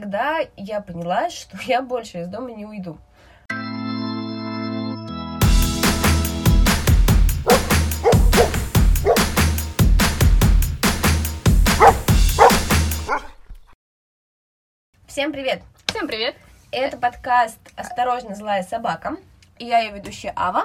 тогда я поняла, что я больше из дома не уйду. Всем привет! Всем привет! Это подкаст «Осторожно, злая собака». И я ее ведущая Ава.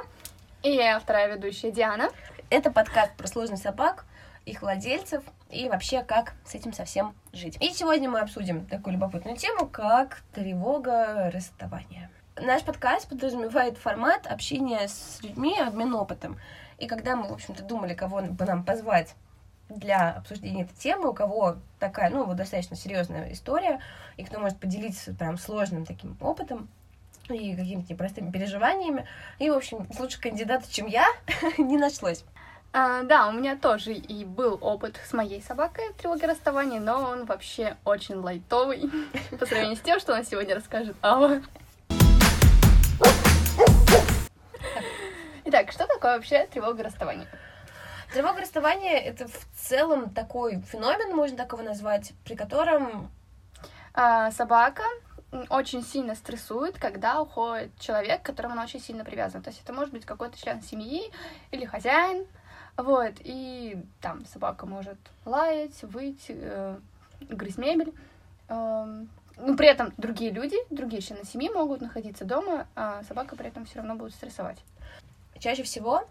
И я вторая ведущая Диана. Это подкаст про сложных собак, их владельцев и вообще как с этим совсем жить. И сегодня мы обсудим такую любопытную тему, как тревога расставания. Наш подкаст подразумевает формат общения с людьми, обмен опытом. И когда мы, в общем-то, думали, кого бы нам позвать для обсуждения этой темы, у кого такая, ну, вот достаточно серьезная история, и кто может поделиться прям сложным таким опытом и какими-то непростыми переживаниями. И, в общем, лучше кандидата, чем я, не нашлось. А, да, у меня тоже и был опыт с моей собакой тревоги расставания, но он вообще очень лайтовый по сравнению с тем, что она сегодня расскажет Ава. Итак, что такое вообще тревога расставания? Тревога расставания — это в целом такой феномен, можно так его назвать, при котором... А, собака очень сильно стрессует, когда уходит человек, к которому она очень сильно привязана. То есть это может быть какой-то член семьи или хозяин, вот, и там собака может лаять, выть, э, грызть мебель. Э, ну, при этом другие люди, другие члены семьи могут находиться дома, а собака при этом все равно будет стрессовать. Чаще всего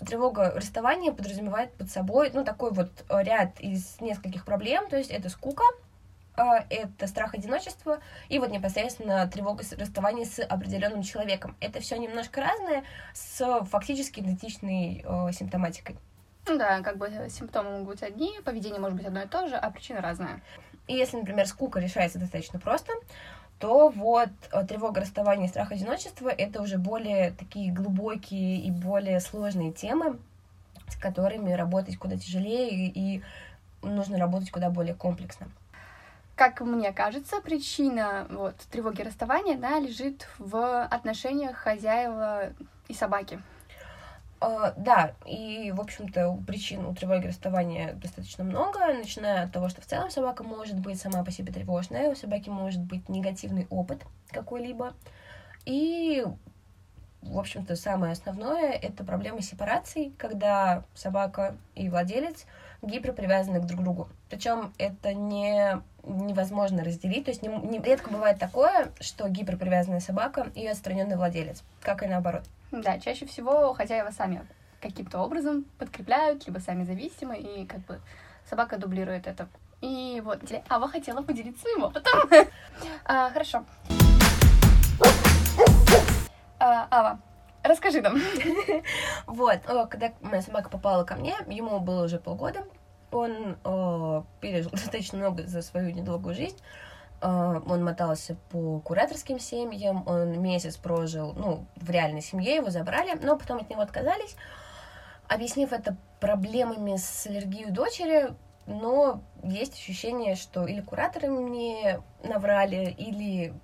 тревога расставания подразумевает под собой, ну, такой вот ряд из нескольких проблем, то есть это скука, это страх одиночества и вот непосредственно тревога расставания с определенным человеком. Это все немножко разное с фактически идентичной э, симптоматикой. Ну да, как бы симптомы могут быть одни, поведение может быть одно и то же, а причина разная. И если, например, скука решается достаточно просто, то вот э, тревога расставания и страх одиночества — это уже более такие глубокие и более сложные темы, с которыми работать куда тяжелее и нужно работать куда более комплексно. Как мне кажется, причина вот, тревоги расставания да, лежит в отношениях хозяева и собаки. Uh, да, и, в общем-то, причин у тревоги расставания достаточно много, начиная от того, что в целом собака может быть сама по себе тревожная, у собаки может быть негативный опыт какой-либо, и, в общем-то, самое основное — это проблема сепарации, когда собака и владелец гиперпривязаны друг к другу. Причем это не невозможно разделить. То есть не, не, редко бывает такое, что гиперпривязанная собака и отстраненный владелец, как и наоборот. Да, чаще всего хозяева сами каким-то образом подкрепляют, либо сами зависимы, и как бы собака дублирует это. И вот, Ава хотела поделиться своим опытом. а, хорошо. А, Ава, расскажи нам. вот, когда моя собака попала ко мне, ему было уже полгода, он пережил достаточно много за свою недолгую жизнь. Он мотался по кураторским семьям, он месяц прожил, ну, в реальной семье, его забрали, но потом от него отказались, объяснив это проблемами с аллергией дочери, но есть ощущение, что или кураторы мне наврали, или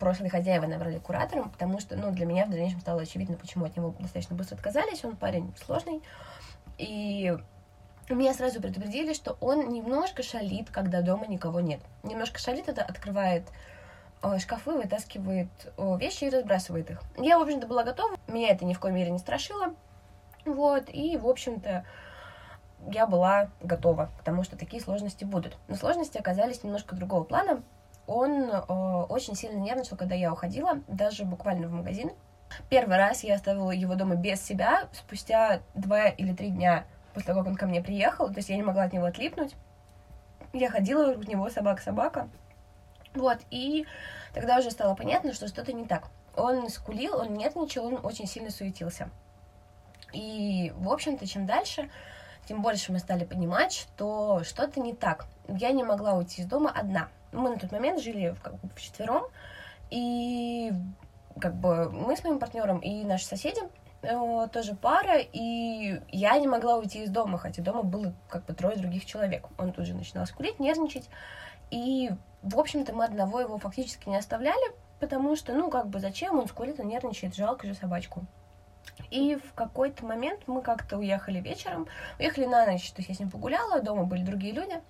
прошлые хозяева наврали кураторам, потому что, ну, для меня в дальнейшем стало очевидно, почему от него достаточно быстро отказались. Он парень сложный, и меня сразу предупредили, что он немножко шалит, когда дома никого нет. Немножко шалит, это открывает э, шкафы, вытаскивает э, вещи и разбрасывает их. Я, в общем-то, была готова, меня это ни в коей мере не страшило. Вот, и, в общем-то, я была готова к тому, что такие сложности будут. Но сложности оказались немножко другого плана. Он э, очень сильно нервничал, когда я уходила, даже буквально в магазин. Первый раз я оставила его дома без себя. Спустя два или три дня после того, как он ко мне приехал, то есть я не могла от него отлипнуть. Я ходила вокруг него собака-собака. Вот, и тогда уже стало понятно, что что-то не так. Он скулил, он нервничал, он очень сильно суетился. И, в общем-то, чем дальше, тем больше мы стали понимать, что что-то не так. Я не могла уйти из дома одна. Мы на тот момент жили как бы, вчетвером, и как бы мы с моим партнером и наши соседи Э, тоже пара, и я не могла уйти из дома, хотя дома было как бы трое других человек. Он тут же начинал скулить, нервничать, и, в общем-то, мы одного его фактически не оставляли, потому что, ну, как бы, зачем он скулит, он нервничает, жалко же собачку. И в какой-то момент мы как-то уехали вечером, уехали на ночь, то есть я с ним погуляла, дома были другие люди,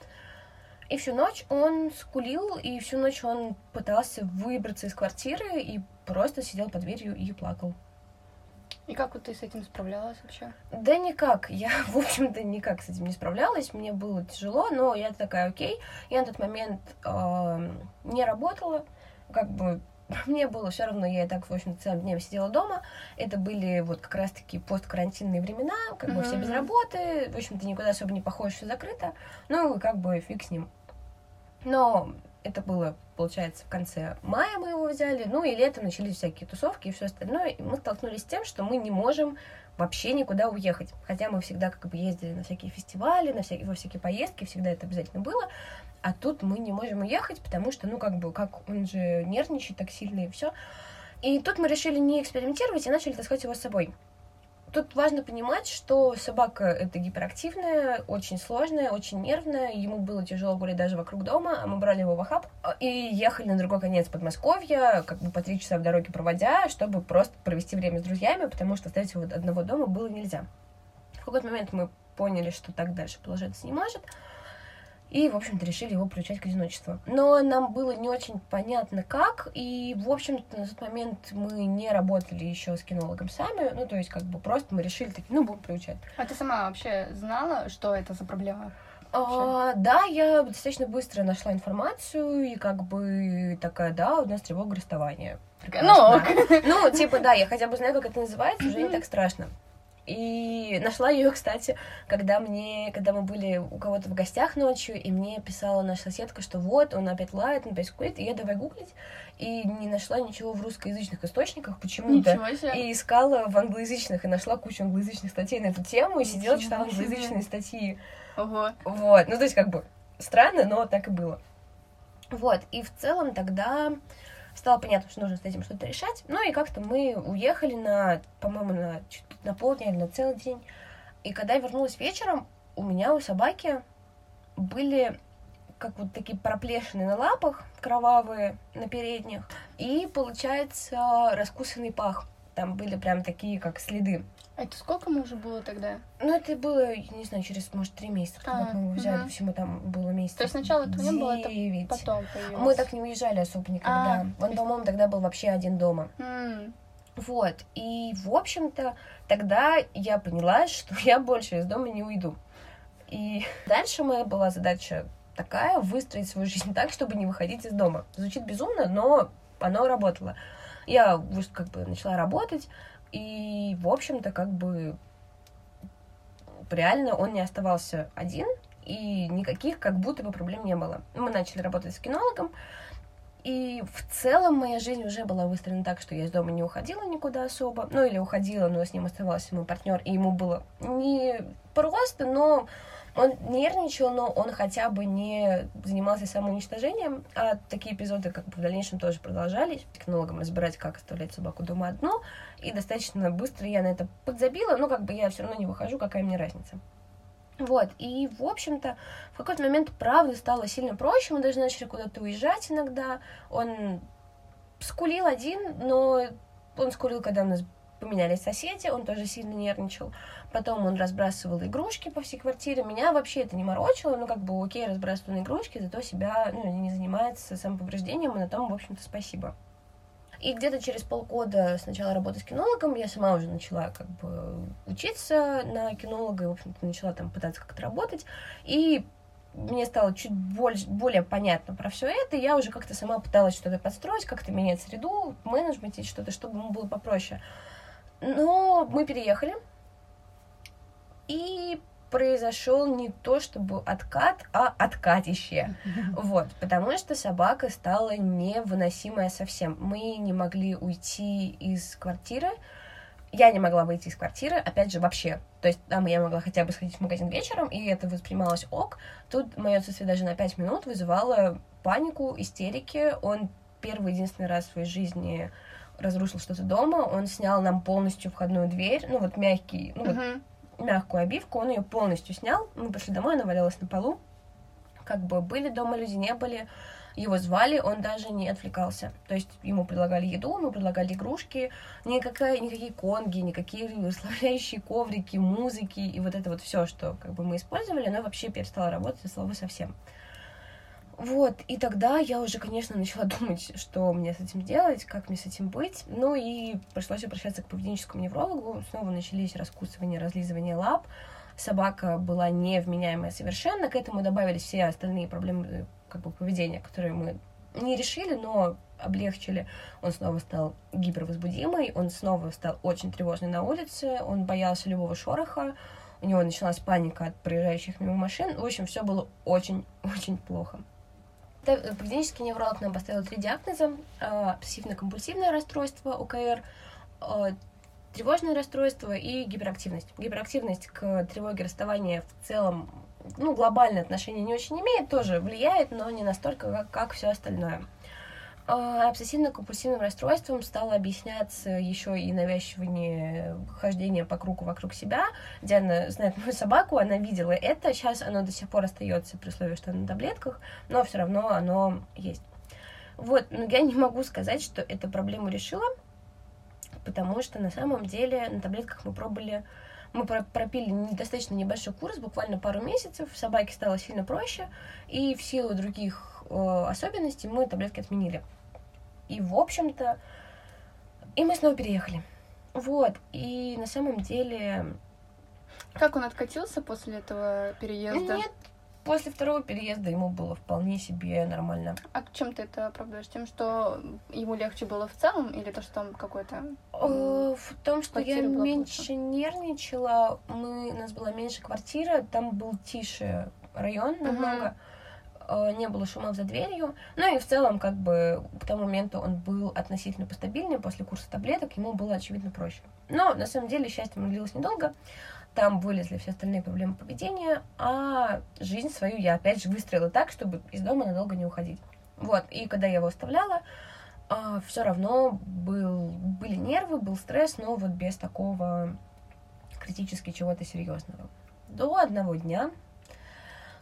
И всю ночь он скулил, и всю ночь он пытался выбраться из квартиры и просто сидел под дверью и плакал. И как вот ты с этим справлялась вообще? Да никак. Я, в общем-то, никак с этим не справлялась. Мне было тяжело, но я такая, окей. Я на тот момент э, не работала. Как бы мне было все равно, я и так, в общем целым днем сидела дома. Это были вот как раз-таки посткарантинные времена, как бы mm-hmm. все без работы, в общем-то никуда особо не походишь, все закрыто. Ну, как бы фиг с ним. Но это было, получается, в конце мая мы его взяли, ну и летом начались всякие тусовки и все остальное, и мы столкнулись с тем, что мы не можем вообще никуда уехать, хотя мы всегда как бы ездили на всякие фестивали, на всякие, во всякие поездки, всегда это обязательно было, а тут мы не можем уехать, потому что, ну, как бы, как он же нервничает так сильно и все. И тут мы решили не экспериментировать и начали таскать его с собой. Тут важно понимать, что собака это гиперактивная, очень сложная, очень нервная. Ему было тяжело гулять даже вокруг дома, а мы брали его в охап и ехали на другой конец Подмосковья, как бы по три часа в дороге проводя, чтобы просто провести время с друзьями, потому что оставить его одного дома было нельзя. В какой-то момент мы поняли, что так дальше продолжаться не может. И, в общем-то, решили его приучать к одиночеству. Но нам было не очень понятно, как. И, в общем-то, на тот момент мы не работали еще с кинологом сами. Ну, то есть, как бы просто мы решили, такие, ну, будем приучать. А ты сама вообще знала, что это за проблема? А, да, я достаточно быстро нашла информацию, и как бы такая, да, у нас тревога расставания. Ну, ну, типа, да, я хотя бы знаю, как это называется, уже не так страшно. И нашла ее, кстати, когда мне, когда мы были у кого-то в гостях ночью, и мне писала наша соседка, что вот, он опять лает, он опять скулит, и я давай гуглить, и не нашла ничего в русскоязычных источниках почему-то. И искала в англоязычных, и нашла кучу англоязычных статей на эту тему, и сидела, читала англоязычные статьи. Ого. Вот, ну то есть как бы странно, но так и было. Вот, и в целом тогда стало понятно, что нужно с этим что-то решать. Ну и как-то мы уехали на, по-моему, на, на полдня или на целый день. И когда я вернулась вечером, у меня у собаки были как вот такие проплешины на лапах, кровавые на передних, и, получается, раскусанный пах. Там были прям такие, как следы. А это сколько мы уже было тогда? Ну, это было, не знаю, через, может, три месяца, когда а, мы его взяли, угу. всему там было месяц. То есть сначала этого не было, это потом появилось. Мы так не уезжали особо никогда. А, Он, по-моему, тогда был вообще один дома. М- вот, и, в общем-то, тогда я поняла, что я больше из дома не уйду. И дальше моя была задача такая, выстроить свою жизнь так, чтобы не выходить из дома. Звучит безумно, но оно работало. Я как бы начала работать, и, в общем-то, как бы реально он не оставался один, и никаких как будто бы проблем не было. Мы начали работать с кинологом, и в целом моя жизнь уже была выстроена так, что я из дома не уходила никуда особо. Ну, или уходила, но с ним оставался мой партнер, и ему было не просто, но он нервничал, но он хотя бы не занимался самоуничтожением, а такие эпизоды как бы в дальнейшем тоже продолжались. Технологам разбирать, как оставлять собаку дома одну, и достаточно быстро я на это подзабила, но как бы я все равно не выхожу, какая мне разница. Вот, и, в общем-то, в какой-то момент, правда, стало сильно проще, мы даже начали куда-то уезжать иногда, он скулил один, но он скулил, когда у нас поменялись соседи, он тоже сильно нервничал. Потом он разбрасывал игрушки по всей квартире. Меня вообще это не морочило, ну, как бы, окей, разбрасывает игрушки, зато себя, ну, не занимается самоповреждением, и на том, в общем-то, спасибо. И где-то через полгода с начала работы с кинологом я сама уже начала как бы учиться на кинолога и, в общем-то, начала там пытаться как-то работать. И мне стало чуть больше, более понятно про все это, и я уже как-то сама пыталась что-то подстроить, как-то менять среду, менеджмент что-то, чтобы ему было попроще. Но мы переехали, и произошел не то чтобы откат, а откатище. Вот, потому что собака стала невыносимая совсем. Мы не могли уйти из квартиры. Я не могла выйти из квартиры, опять же, вообще. То есть там я могла хотя бы сходить в магазин вечером, и это воспринималось ок. Тут мое отсутствие даже на пять минут вызывало панику, истерики. Он первый единственный раз в своей жизни разрушил что-то дома, он снял нам полностью входную дверь, ну вот мягкий, ну uh-huh. вот мягкую обивку, он ее полностью снял. Мы пошли домой, она валялась на полу. Как бы были дома люди, не были. Его звали, он даже не отвлекался. То есть ему предлагали еду, ему предлагали игрушки, никакая, никакие конги, никакие расслабляющие коврики, музыки и вот это вот все, что как бы мы использовали, оно вообще перестало работать, слово совсем. Вот, и тогда я уже, конечно, начала думать, что мне с этим делать, как мне с этим быть. Ну и пришлось обращаться к поведенческому неврологу. Снова начались раскусывания, разлизывания лап. Собака была невменяемая совершенно. К этому добавились все остальные проблемы как бы, поведения, которые мы не решили, но облегчили. Он снова стал гипервозбудимый, он снова стал очень тревожный на улице, он боялся любого шороха, у него началась паника от проезжающих мимо машин. В общем, все было очень-очень плохо. Поведенческий невролог нам поставил три диагноза. А, обсессивно-компульсивное расстройство, ОКР, а, тревожное расстройство и гиперактивность. Гиперактивность к тревоге расставания в целом, ну, глобальное отношение не очень имеет, тоже влияет, но не настолько, как, как все остальное. А, обсессивно-компульсивным расстройством стало объясняться еще и навязывание хождения по кругу вокруг себя. Диана знает мою собаку, она видела это, сейчас оно до сих пор остается при условии, что на таблетках, но все равно оно есть. Вот, но я не могу сказать, что эту проблему решила, потому что на самом деле на таблетках мы пробовали мы пропили недостаточно небольшой курс, буквально пару месяцев, собаке стало сильно проще, и в силу других э, особенностей мы таблетки отменили. И, в общем-то, и мы снова переехали. Вот, и на самом деле... Как он откатился после этого переезда? Нет, после второго переезда ему было вполне себе нормально. А чем ты это оправдаешь? Тем, что ему легче было в целом, или то, что там какой-то... Э, в том, что я меньше нервничала, мы, у нас была меньше квартира, там был тише район намного. Uh-huh не было шумов за дверью. Ну и в целом, как бы, к тому моменту он был относительно постабильнее после курса таблеток, ему было, очевидно, проще. Но, на самом деле, счастье длилось недолго. Там вылезли все остальные проблемы поведения, а жизнь свою я, опять же, выстроила так, чтобы из дома надолго не уходить. Вот, и когда я его оставляла, а, все равно был, были нервы, был стресс, но вот без такого критически чего-то серьезного. До одного дня,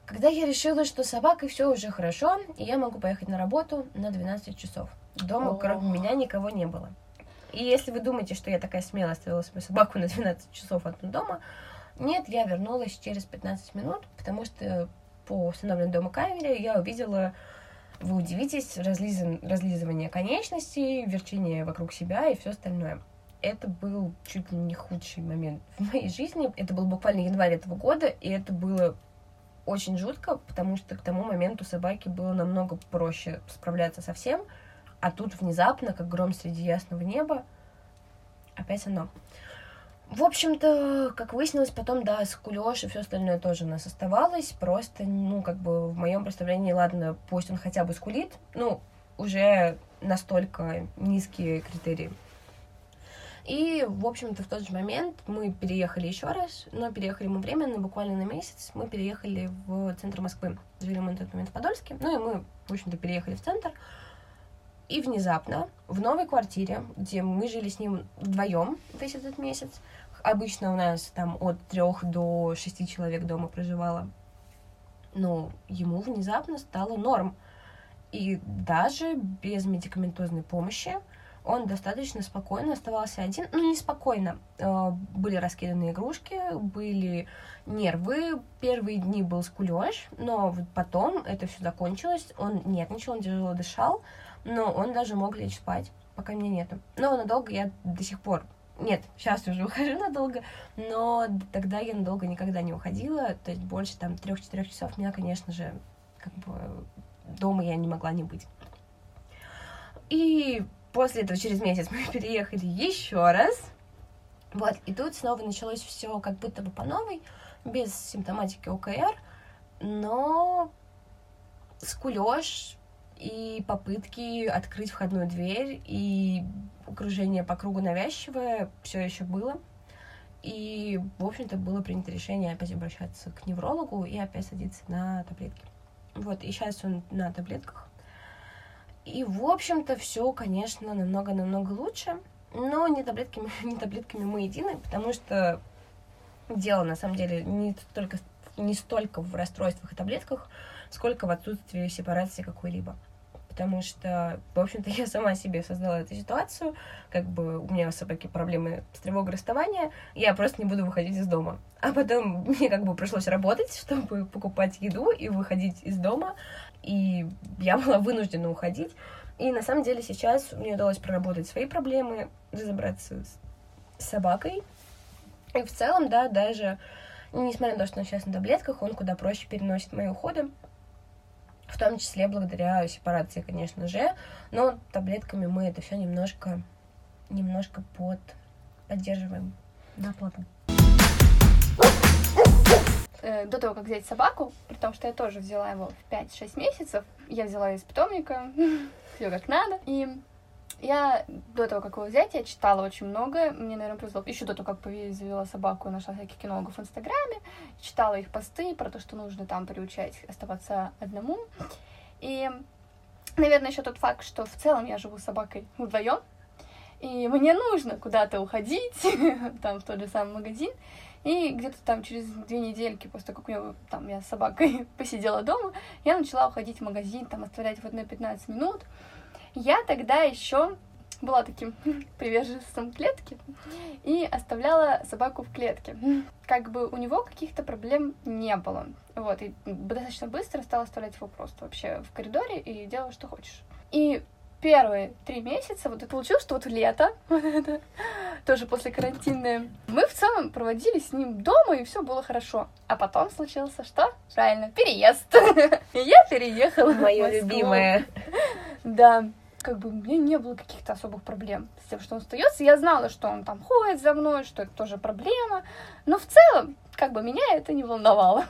когда я решила, что с собакой все уже хорошо, и я могу поехать на работу на 12 часов. Дома, О. кроме меня, никого не было. И если вы думаете, что я такая смелая оставила свою собаку на 12 часов одну дома, нет, я вернулась через 15 минут, потому что по установленной дома камере я увидела, вы удивитесь, разлизан, разлизывание конечностей, верчение вокруг себя и все остальное. Это был чуть ли не худший момент в моей жизни. Это был буквально январь этого года, и это было очень жутко, потому что к тому моменту собаке было намного проще справляться со всем, а тут внезапно, как гром среди ясного неба, опять оно. В общем-то, как выяснилось, потом, да, скулёж и все остальное тоже у нас оставалось. Просто, ну, как бы в моем представлении, ладно, пусть он хотя бы скулит, ну, уже настолько низкие критерии. И, в общем-то, в тот же момент мы переехали еще раз, но переехали мы временно, буквально на месяц. Мы переехали в центр Москвы. Жили мы на тот момент в Подольске. Ну и мы, в общем-то, переехали в центр. И внезапно в новой квартире, где мы жили с ним вдвоем весь этот месяц, обычно у нас там от трех до шести человек дома проживало, но ему внезапно стало норм. И даже без медикаментозной помощи он достаточно спокойно оставался один. Ну, не спокойно. Э, были раскиданы игрушки, были нервы. Первые дни был скулеж, но потом это все закончилось. Он нервничал, он тяжело дышал, но он даже мог лечь спать, пока меня нету. Но надолго я до сих пор нет, сейчас уже ухожу надолго, но тогда я надолго никогда не уходила, то есть больше там трех-четырех часов меня, конечно же, как бы дома я не могла не быть. И После этого через месяц мы переехали еще раз. Вот, и тут снова началось все как будто бы по новой, без симптоматики ОКР, но скулеж и попытки открыть входную дверь и окружение по кругу навязчивое все еще было. И, в общем-то, было принято решение опять обращаться к неврологу и опять садиться на таблетки. Вот, и сейчас он на таблетках. И, в общем-то, все, конечно, намного-намного лучше. Но не таблетками, не таблетками мы едины, потому что дело, на самом деле, не столько, не столько в расстройствах и таблетках, сколько в отсутствии сепарации какой-либо. потому что, в общем-то, я сама себе создала эту ситуацию, как бы у меня у собаки проблемы с тревогой расставания, я просто не буду выходить из дома. А потом мне как бы пришлось работать, чтобы покупать еду и выходить из дома, и я была вынуждена уходить. И на самом деле сейчас мне удалось проработать свои проблемы, разобраться с собакой. И в целом, да, даже несмотря на то, что он сейчас на таблетках, он куда проще переносит мои уходы. В том числе благодаря сепарации, конечно же. Но таблетками мы это все немножко, немножко под поддерживаем на плотно. Э, до того, как взять собаку, при том, что я тоже взяла его в 5-6 месяцев, я взяла из питомника, все как надо, и я до того, как его взять, я читала очень много. Мне, наверное, повезло. Еще до того, как завела собаку, нашла всяких кинологов в Инстаграме. Читала их посты про то, что нужно там приучать оставаться одному. И, наверное, еще тот факт, что в целом я живу с собакой вдвоем. И мне нужно куда-то уходить, там, в тот же самый магазин. И где-то там через две недельки, после того, как у меня, там, я с собакой посидела дома, я начала уходить в магазин, там, оставлять вот на 15 минут. Я тогда еще была таким приверженцем клетки и оставляла собаку в клетке. Как бы у него каких-то проблем не было. Вот, и достаточно быстро стала оставлять его просто вообще в коридоре и делала, что хочешь. И первые три месяца, вот и получилось, что вот лето, вот это, тоже после карантина, мы в целом проводили с ним дома, и все было хорошо. А потом случился что? Правильно, переезд. И я переехала. Мое любимое. Да как бы у меня не было каких-то особых проблем с тем, что он остается. Я знала, что он там ходит за мной, что это тоже проблема. Но в целом, как бы меня это не волновало.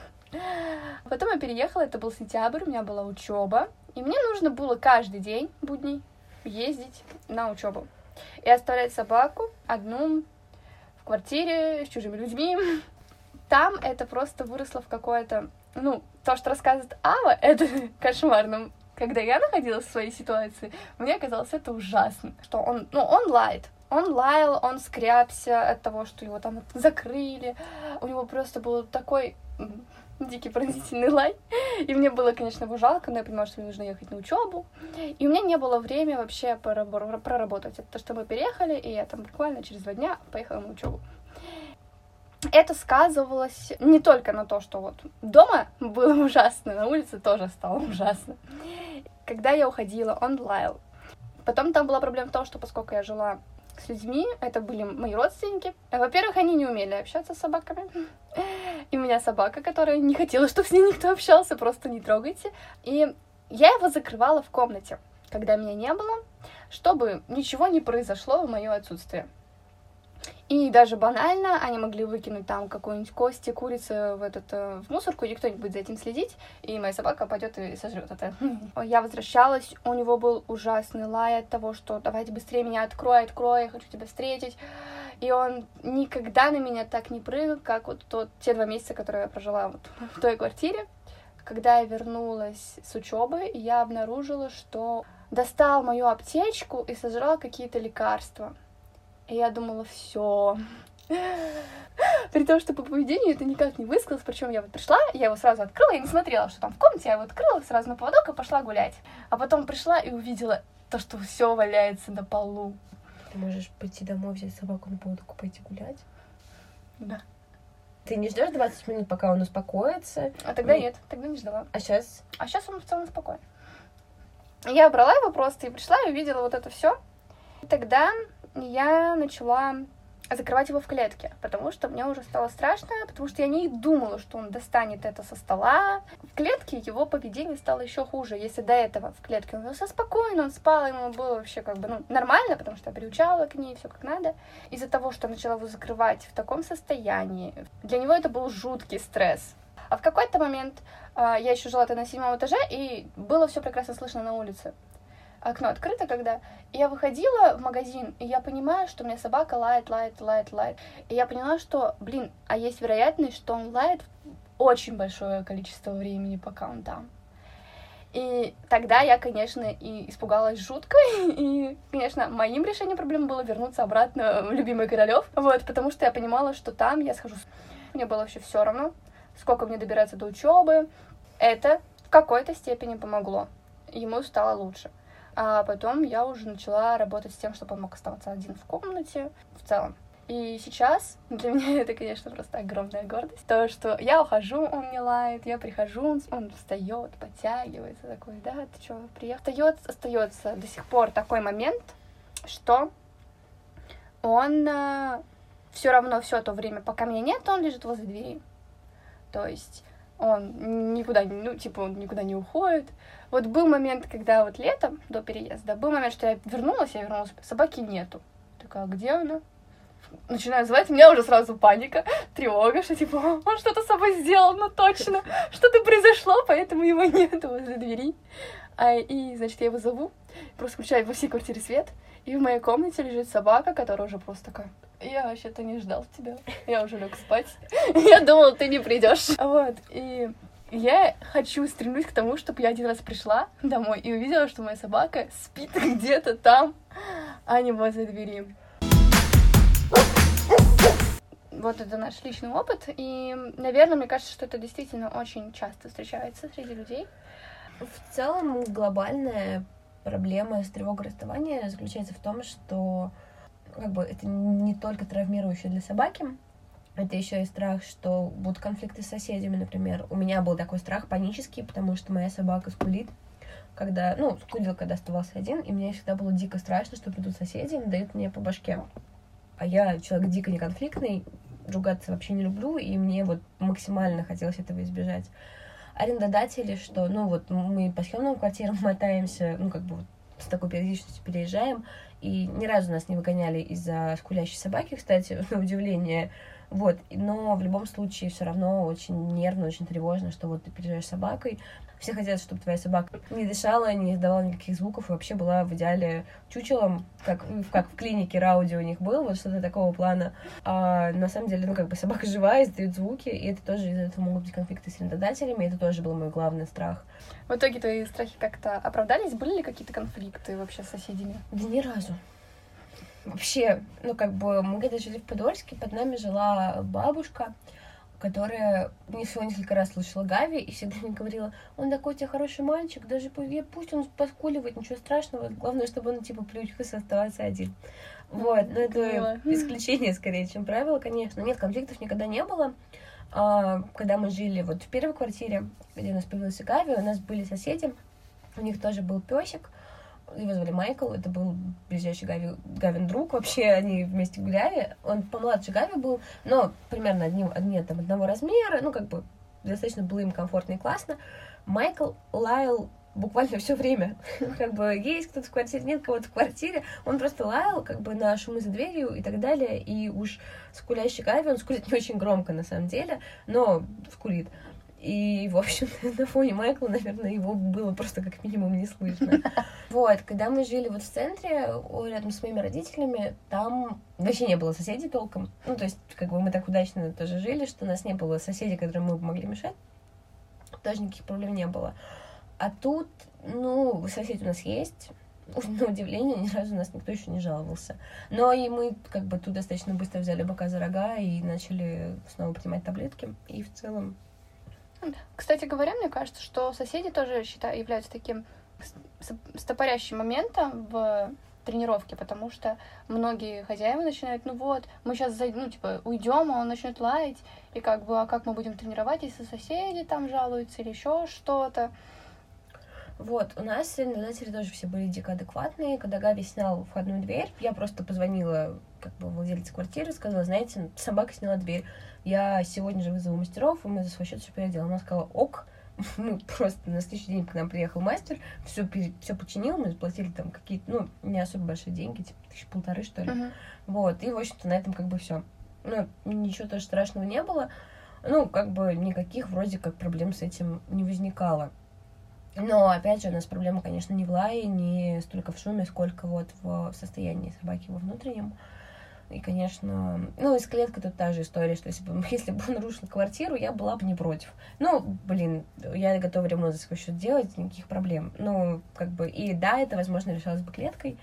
Потом я переехала, это был сентябрь, у меня была учеба, и мне нужно было каждый день будний ездить на учебу и оставлять собаку одну в квартире с чужими людьми. Там это просто выросло в какое-то, ну, то, что рассказывает Ава, это кошмарно когда я находилась в своей ситуации, мне казалось это ужасно, что он, ну, он лает, он лаял, он скрябся от того, что его там закрыли. У него просто был такой дикий пронзительный лай. И мне было, конечно, его жалко, но я понимала, что мне нужно ехать на учебу. И у меня не было времени вообще проработать. Это то, что мы переехали, и я там буквально через два дня поехала на учебу. Это сказывалось не только на то, что вот дома было ужасно, на улице тоже стало ужасно. Когда я уходила, он лаял. Потом там была проблема в том, что поскольку я жила с людьми, это были мои родственники. Во-первых, они не умели общаться с собаками. И у меня собака, которая не хотела, чтобы с ней никто общался, просто не трогайте. И я его закрывала в комнате, когда меня не было, чтобы ничего не произошло в мое отсутствие. И даже банально они могли выкинуть там какую-нибудь кости, курицы в, этот, э, в мусорку, и никто не будет за этим следить, и моя собака пойдет и сожрет это. Я возвращалась, у него был ужасный лай от того, что давайте быстрее меня открой, открой, я хочу тебя встретить. И он никогда на меня так не прыгал, как вот тот, те два месяца, которые я прожила вот в той квартире. Когда я вернулась с учебы, я обнаружила, что достал мою аптечку и сожрал какие-то лекарства. И я думала, все. При том, что по поведению это никак не высказалось. Причем я вот пришла, я его сразу открыла, я не смотрела, что там в комнате, я его открыла сразу на поводок и пошла гулять. А потом пришла и увидела то, что все валяется на полу. Ты можешь пойти домой, взять собаку на поводок и пойти гулять? Да. Ты не ждешь 20 минут, пока он успокоится? А тогда нет, тогда не ждала. А сейчас? А сейчас он в целом спокоен. Я брала его просто и пришла и увидела вот это все. Тогда я начала закрывать его в клетке, потому что мне уже стало страшно, потому что я не думала, что он достанет это со стола. В клетке его поведение стало еще хуже, если до этого в клетке он все спокойно, он спал, ему было вообще как бы ну, нормально, потому что я приучала к ней, все как надо. Из-за того, что я начала его закрывать в таком состоянии, для него это был жуткий стресс. А в какой-то момент а, я еще жила на седьмом этаже, и было все прекрасно слышно на улице окно открыто, когда я выходила в магазин, и я понимаю, что у меня собака лает, лает, лает, лает. И я поняла, что, блин, а есть вероятность, что он лает очень большое количество времени, пока он там. И тогда я, конечно, и испугалась жутко, и, конечно, моим решением проблемы было вернуться обратно в любимый Королев, вот, потому что я понимала, что там я схожу. Мне было вообще все равно, сколько мне добираться до учебы. Это в какой-то степени помогло. Ему стало лучше. А потом я уже начала работать с тем, чтобы он мог оставаться один в комнате в целом. И сейчас для меня это, конечно, просто огромная гордость. То, что я ухожу, он не лает, я прихожу, он встает, подтягивается, такой, да, ты что, приехал? Остается, остается до сих пор такой момент, что он э, все равно все то время, пока меня нет, он лежит возле двери. То есть он никуда, ну, типа, он никуда не уходит. Вот был момент, когда вот летом, до переезда, был момент, что я вернулась, я вернулась, собаки нету. Такая, где она? начинаю звать, у меня уже сразу паника, тревога, что типа, он что-то с собой сделал, ну точно, что-то произошло, поэтому его нет возле двери. А, и, значит, я его зову, просто включаю во всей квартире свет, и в моей комнате лежит собака, которая уже просто такая, я вообще-то не ждал тебя, я уже лег спать, я думал, ты не придешь. Вот, и я хочу, стремлюсь к тому, чтобы я один раз пришла домой и увидела, что моя собака спит где-то там, а не возле двери. Вот это наш личный опыт, и, наверное, мне кажется, что это действительно очень часто встречается среди людей. В целом, глобальная проблема с тревогой расставания заключается в том, что как бы это не только травмирующее для собаки, это еще и страх, что будут конфликты с соседями, например. У меня был такой страх панический, потому что моя собака скулит, когда, ну, скулил, когда оставался один, и мне всегда было дико страшно, что придут соседи и дают мне по башке. А я человек дико неконфликтный, ругаться вообще не люблю, и мне вот максимально хотелось этого избежать. Арендодатели, что, ну вот мы по съемным квартирам мотаемся, ну как бы вот с такой периодичностью переезжаем, и ни разу нас не выгоняли из-за скулящей собаки, кстати, на удивление, вот, но в любом случае все равно очень нервно, очень тревожно, что вот ты переезжаешь с собакой, все хотят, чтобы твоя собака не дышала, не издавала никаких звуков и вообще была в идеале чучелом, как, как в клинике Рауди у них был, вот что-то такого плана. А на самом деле, ну, как бы собака живая, издает звуки, и это тоже из-за этого могут быть конфликты с арендодателями, это тоже был мой главный страх. В итоге твои страхи как-то оправдались? Были ли какие-то конфликты вообще с соседями? Да ни разу. Вообще, ну, как бы, мы когда жили в Подольске, под нами жила бабушка, которая не всего несколько раз слышала Гави и всегда мне говорила, он такой у тебя хороший мальчик, даже пусть он поскуливает, ничего страшного, главное, чтобы он типа плюхался оставаться один. Вот, но это исключение скорее, чем правило, конечно. Нет, конфликтов никогда не было. А, когда мы жили вот в первой квартире, где у нас появился Гави, у нас были соседи, у них тоже был песик, его звали Майкл, это был ближайший Гави, Гавин друг, вообще они вместе гуляли, он помладше Гави был, но примерно одни, одни там, одного размера, ну, как бы достаточно было им комфортно и классно. Майкл лаял буквально все время. как бы есть кто-то в квартире, нет кого-то в квартире. Он просто лаял как бы на шумы за дверью и так далее. И уж скулящий Гави, он скулит не очень громко на самом деле, но скулит. И, в общем, на фоне Майкла, наверное, его было просто как минимум не слышно. Вот, когда мы жили вот в центре, рядом с моими родителями, там вообще не было соседей толком. Ну, то есть, как бы мы так удачно тоже жили, что у нас не было соседей, которым мы могли мешать. Тоже никаких проблем не было. А тут, ну, соседи у нас есть, на удивление, ни разу у нас никто еще не жаловался. Но и мы как бы тут достаточно быстро взяли бока за рога и начали снова принимать таблетки. И в целом кстати говоря, мне кажется, что соседи тоже считаю, являются таким стопорящим моментом в тренировке, потому что многие хозяева начинают, ну вот, мы сейчас зайдем, ну, типа, уйдем, а он начнет лаять, и как бы, а как мы будем тренировать, если соседи там жалуются или еще что-то. Вот, у нас арендодатели тоже все были дико адекватные. Когда Гави снял входную дверь, я просто позвонила как бы владельцу квартиры, сказала, знаете, собака сняла дверь я сегодня же вызову мастеров, и мы за свой счет все переделаем. Она сказала, ок, мы просто на следующий день к нам приехал мастер, все, все починил, мы заплатили там какие-то, ну, не особо большие деньги, типа тысячи полторы, что ли. Uh-huh. Вот, и, в общем-то, на этом как бы все. Ну, ничего тоже страшного не было. Ну, как бы никаких вроде как проблем с этим не возникало. Но, опять же, у нас проблема, конечно, не в лае, не столько в шуме, сколько вот в состоянии собаки во внутреннем. И, конечно, ну, и с клеткой тут та же история, что если бы, если бы он нарушил квартиру, я была бы не против. Ну, блин, я готова ремонт за свой счет делать, никаких проблем. Ну, как бы, и да, это, возможно, решалось бы клеткой,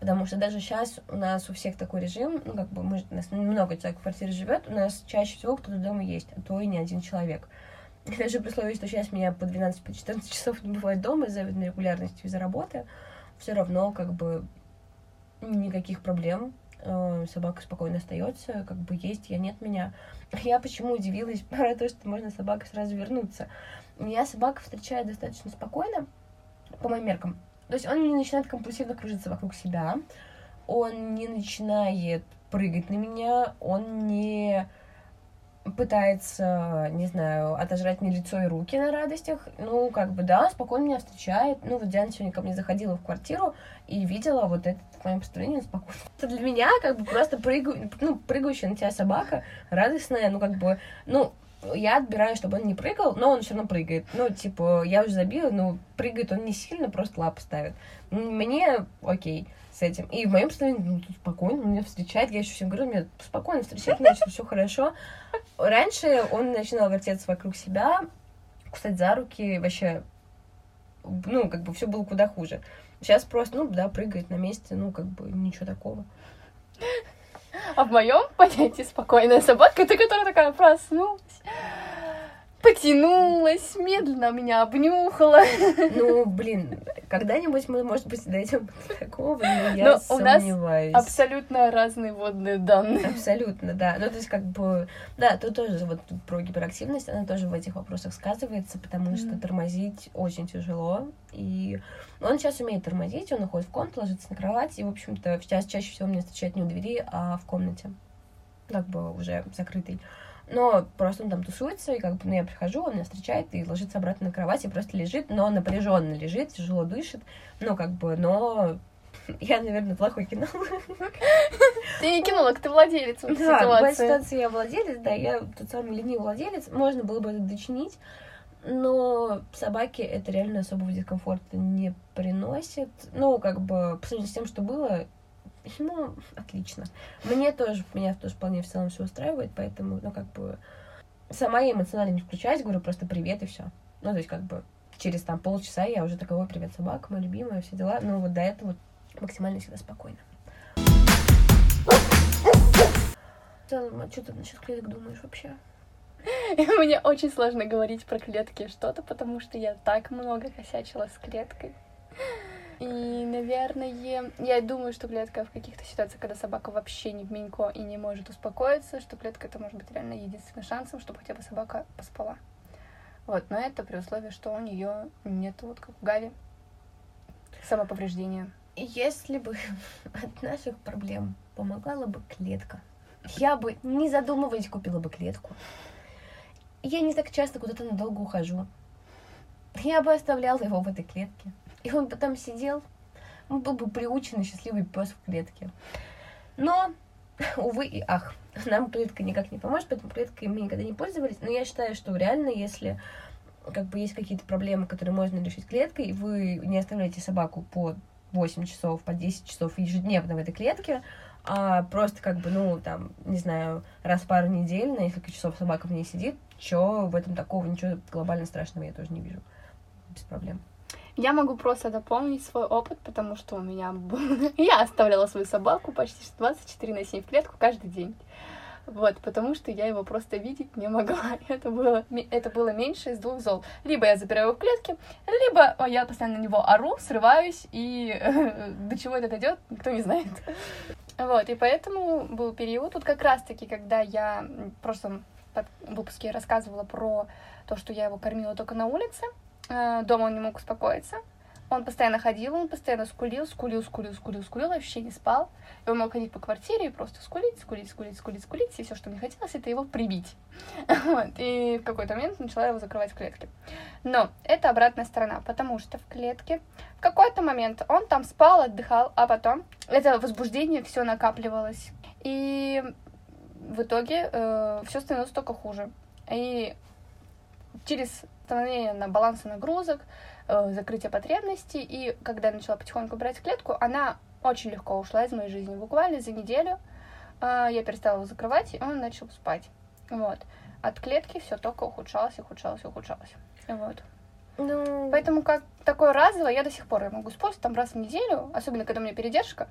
потому что даже сейчас у нас у всех такой режим, ну, как бы, мы, у нас много человек в квартире живет, у нас чаще всего кто-то дома есть, а то и не один человек. И даже при условии, что сейчас меня по 12-14 по часов не бывает дома из-за регулярности из-за работы, все равно как бы никаких проблем. Э, Собака спокойно остается, как бы есть я, нет меня. Я почему удивилась про то, что можно собака сразу вернуться. Меня собака встречает достаточно спокойно, по моим меркам. То есть он не начинает компульсивно кружиться вокруг себя, он не начинает прыгать на меня, он не пытается, не знаю, отожрать мне лицо и руки на радостях. Ну, как бы, да, спокойно меня встречает. Ну, вот Диана сегодня ко мне заходила в квартиру и видела вот это в моем построении спокойно. Это для меня, как бы, просто прыгаю, ну, прыгающая на тебя собака, радостная, ну, как бы, ну, я отбираю, чтобы он не прыгал, но он все равно прыгает. Ну, типа, я уже забила, но прыгает он не сильно, просто лапы ставит. Мне окей с этим. И в моем состоянии, ну, тут спокойно, меня встречает. Я еще всем говорю, меня спокойно встречает, значит, все хорошо. Раньше он начинал вертеться вокруг себя, кусать за руки, вообще, ну, как бы все было куда хуже. Сейчас просто, ну, да, прыгает на месте, ну, как бы ничего такого. А в моем понятии спокойная собака это которая такая проснулась, потянулась, медленно меня обнюхала. Ну, блин, когда-нибудь мы, может быть, дойдем до такого, но я но сомневаюсь. У нас абсолютно разные водные данные. Абсолютно, да. Ну, то есть, как бы, да, тут тоже вот про гиперактивность, она тоже в этих вопросах сказывается, потому mm-hmm. что тормозить очень тяжело. И он сейчас умеет тормозить, он уходит в комнату, ложится на кровать, и, в общем-то, сейчас чаще всего меня встречает не у двери, а в комнате, как бы уже закрытой. Но просто он там тусуется, и как бы ну, я прихожу, он меня встречает и ложится обратно на кровать, и просто лежит, но напряженно лежит, тяжело дышит, ну, как бы, но я, наверное, плохой кинолог. Ты не кинолог, ты владелец да, ситуации. в ситуации я владелец, да, я тот самый ленивый владелец, можно было бы это дочинить, но собаки это реально особого дискомфорта не приносит. Ну, как бы, по сравнению с тем, что было, ну, отлично. Мне тоже, меня тоже вполне в целом все устраивает, поэтому, ну, как бы, сама я эмоционально не включаюсь, говорю просто привет и все. Ну, то есть, как бы, через там полчаса я уже таковой привет собака, моя любимая, все дела. Но вот до этого максимально всегда спокойно. В целом, а что ты насчет клеток думаешь вообще? Мне очень сложно говорить про клетки что-то, потому что я так много косячила с клеткой. И, наверное, я думаю, что клетка в каких-то ситуациях, когда собака вообще не в менько и не может успокоиться, что клетка это может быть реально единственным шансом, чтобы хотя бы собака поспала. Вот, но это при условии, что у нее нет, вот как у Гави, самоповреждения. Если бы от наших проблем помогала бы клетка, я бы, не задумываясь, купила бы клетку. Я не так часто куда-то надолго ухожу. Я бы оставляла его в этой клетке. И он потом сидел, он был бы приученный счастливый пес в клетке. Но, увы и ах, нам клетка никак не поможет, поэтому клеткой мы никогда не пользовались. Но я считаю, что реально, если как бы есть какие-то проблемы, которые можно решить клеткой, и вы не оставляете собаку по 8 часов, по 10 часов ежедневно в этой клетке, а просто как бы, ну, там, не знаю, раз в пару недель на несколько часов собака в ней сидит, что в этом такого, ничего глобально страшного я тоже не вижу. Без проблем. Я могу просто дополнить свой опыт, потому что у меня я оставляла свою собаку почти 24 на 7 в клетку каждый день. Вот, потому что я его просто видеть не могла. Это было, это было меньше из двух зол. Либо я запираю его в клетке, либо я постоянно на него ору, срываюсь, и до чего это дойдет, никто не знает. Вот, и поэтому был период, вот как раз-таки, когда я в прошлом выпуске рассказывала про то, что я его кормила только на улице, дома он не мог успокоиться. Он постоянно ходил, он постоянно скулил, скулил, скулил, скулил, скулил, вообще не спал. И он мог ходить по квартире и просто скулить, скулить, скулить, скулить, скулить. И все, что мне хотелось, это его прибить. Вот. И в какой-то момент начала его закрывать в клетке. Но это обратная сторона, потому что в клетке в какой-то момент он там спал, отдыхал, а потом это возбуждение все накапливалось. И в итоге э, все становилось только хуже. И через становление на баланса нагрузок, э, закрытие потребностей. И когда я начала потихоньку брать клетку, она очень легко ушла из моей жизни. Буквально за неделю э, я перестала его закрывать, и он начал спать. Вот. От клетки все только ухудшалось, ухудшалось, ухудшалось. Вот. Ну... Поэтому как такое разовое я до сих пор я могу использовать там раз в неделю, особенно когда у меня передержка.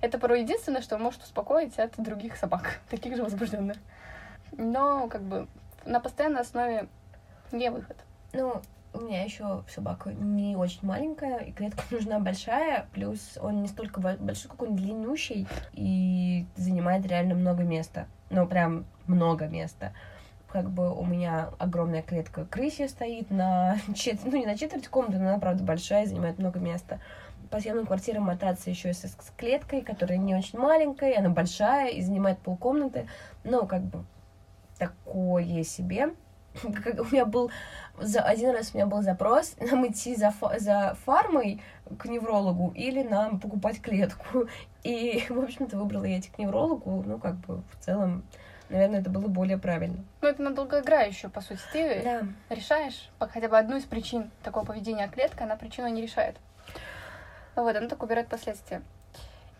Это порой единственное, что может успокоить от других собак, таких же возбужденных. Но как бы на постоянной основе не выход. Ну, У меня еще собака не очень маленькая, и клетка нужна большая, плюс он не столько бо- большой, как он длиннющий, и занимает реально много места. Ну, прям много места. Как бы у меня огромная клетка крыси стоит на четверть, ну не на четверть комнаты, но она, правда, большая, занимает много места. По съемным квартирам мотаться еще с, с клеткой, которая не очень маленькая, она большая и занимает полкомнаты. Ну, как бы такое себе. У меня был за один раз у меня был запрос нам идти за, фа- за фармой к неврологу или нам покупать клетку. И, в общем-то, выбрала я идти к неврологу. Ну, как бы, в целом, наверное, это было более правильно. Ну, это на долгоиграющую, по сути. Ты Да. решаешь хотя бы одну из причин такого поведения, клетка, она причину не решает. Вот, она так убирает последствия.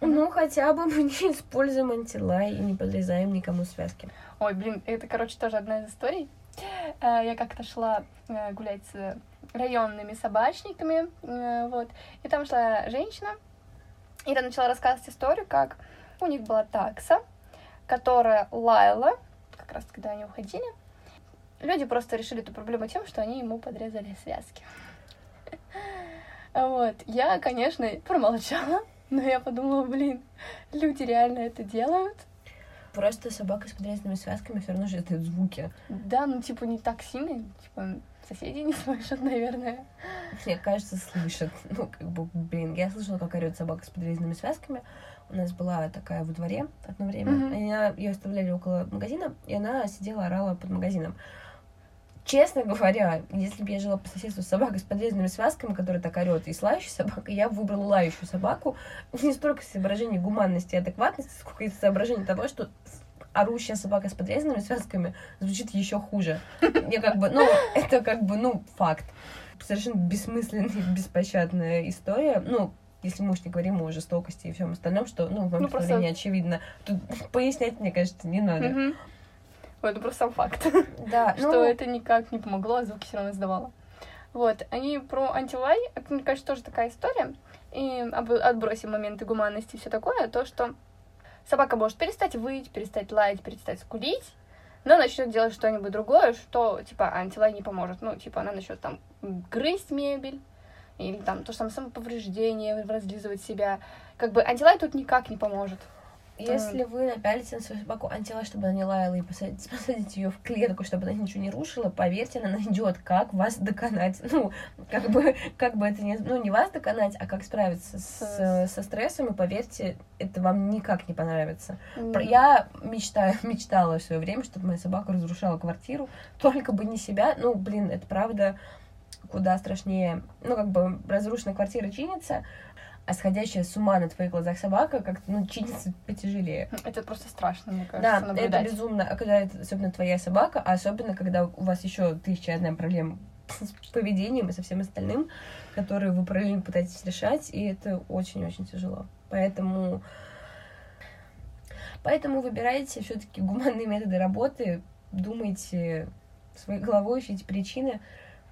Ну, хотя бы мы не используем антилай и не подрезаем никому связки. Ой, блин, это, короче, тоже одна из историй. Э, Я как-то шла э, гулять с районными собачниками, э, вот, и там шла женщина, и она начала рассказывать историю, как у них была такса, которая лаяла, как раз когда они уходили. Люди просто решили эту проблему тем, что они ему подрезали связки. Вот, я, конечно, промолчала, но я подумала, блин, люди реально это делают. Просто собака с подрезанными связками все равно же издает звуки. Да, ну типа не так сильно, типа соседи не слышат, наверное. Мне кажется, слышат. Ну, как бы, блин, я слышала, как орет собака с подрезанными связками. У нас была такая во дворе одно время. И она- Ее оставляли около магазина, и она сидела, орала под магазином. Честно говоря, если бы я жила по соседству с собакой с подрезанными связками, которая так орет, и с лающей собакой, я бы выбрала лающую собаку. Не столько из соображений гуманности и адекватности, сколько из соображений того, что орущая собака с подрезанными связками звучит еще хуже. Я как бы, ну, это как бы, ну, факт. Совершенно бессмысленная, беспощадная история. Ну, если мы уж не говорим о жестокости и всем остальном, что, ну, в моем Ну, просто- представлении очевидно. Тут пояснять, мне кажется, не надо. Мгм. Ой, это просто сам факт, Да, что ну, это никак не помогло, а звуки все равно издавало. Вот, они про антилай, это, мне кажется, тоже такая история. И об- отбросим моменты гуманности и все такое, то, что собака может перестать выть, перестать лаять, перестать скулить, но начнет делать что-нибудь другое, что, типа, антилай не поможет. Ну, типа, она начнет там грызть мебель, или там то же самое самоповреждение, разлизывать себя. Как бы антилай тут никак не поможет. Если вы напялите на свою собаку антилай, чтобы она не лаяла, и посадите, посадите ее в клетку, чтобы она ничего не рушила, поверьте, она найдет, как вас доконать. Ну, как бы, как бы это не... Ну, не вас доконать, а как справиться с, со стрессом, и поверьте, это вам никак не понравится. Про- Я мечтаю, мечтала в свое время, чтобы моя собака разрушала квартиру, только бы не себя. Ну, блин, это правда куда страшнее. Ну, как бы разрушенная квартира чинится, а сходящая с ума на твоих глазах собака как-то, ну, чинится потяжелее. Это просто страшно, мне Да, кажется, это наблюдать. безумно. А когда это особенно твоя собака, а особенно когда у вас еще тысяча одна проблем с поведением и со всем остальным, которые вы параллельно пытаетесь решать, и это очень-очень тяжело. Поэтому Поэтому выбирайте все-таки гуманные методы работы, думайте своей головой, ищите причины,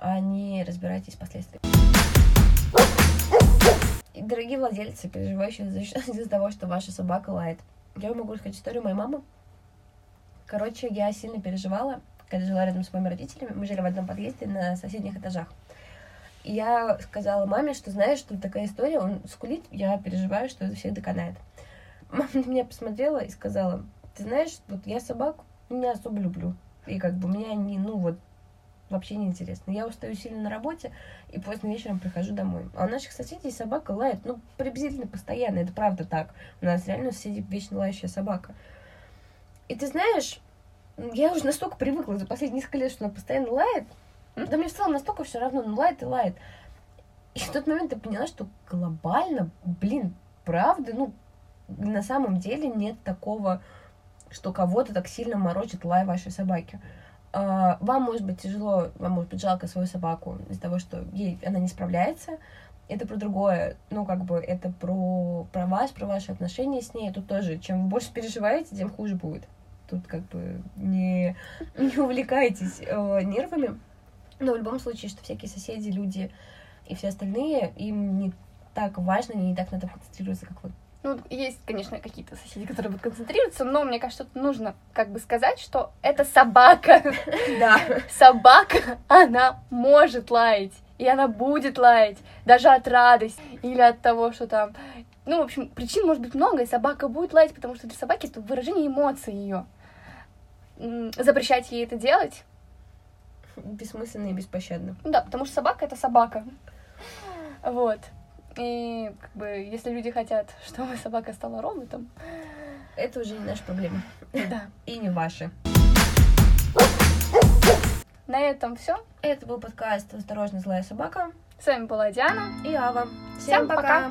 а не разбирайтесь с последствиями. Дорогие владельцы, переживающие за- из-за того, что ваша собака лает. Я могу рассказать историю моей мамы. Короче, я сильно переживала, когда жила рядом с моими родителями. Мы жили в одном подъезде на соседних этажах. И я сказала маме, что знаешь, что такая история, он скулит, я переживаю, что это всех доконает. Мама на меня посмотрела и сказала, ты знаешь, вот я собак не особо люблю. И как бы мне они, ну вот, вообще не интересно. Я устаю сильно на работе, и поздно вечером прихожу домой. А у наших соседей собака лает, ну, приблизительно постоянно, это правда так. У нас реально у соседей вечно лающая собака. И ты знаешь, я уже настолько привыкла за последние несколько лет, что она постоянно лает. Да мне в целом настолько все равно, ну лает и лает. И в тот момент я поняла, что глобально, блин, правда, ну, на самом деле нет такого, что кого-то так сильно морочит лай вашей собаки. А, Вам может быть тяжело, вам может быть жалко свою собаку из-за того, что ей она не справляется. Это про другое, ну, как бы, это про, про вас, про ваши отношения с ней. Тут тоже, чем вы больше переживаете, тем хуже будет. Тут, как бы, не, не увлекайтесь э, нервами. Но в любом случае, что всякие соседи, люди и все остальные, им не так важно, они не так на этом концентрируются, как вы. Ну, есть, конечно, какие-то соседи, которые будут концентрироваться, но мне кажется, тут нужно как бы сказать, что это собака. Да. Собака, она может лаять, и она будет лаять, даже от радости или от того, что там... Ну, в общем, причин может быть много, и собака будет лаять, потому что для собаки это выражение эмоций ее. Запрещать ей это делать Бессмысленно и беспощадно. Да, потому что собака это собака. Вот. И как бы, если люди хотят, чтобы собака стала роботом, Это уже не наша проблема. да. И не ваша. На этом все. Это был подкаст «Осторожно, злая собака» С вами была Диана. и Ава. Всем пока.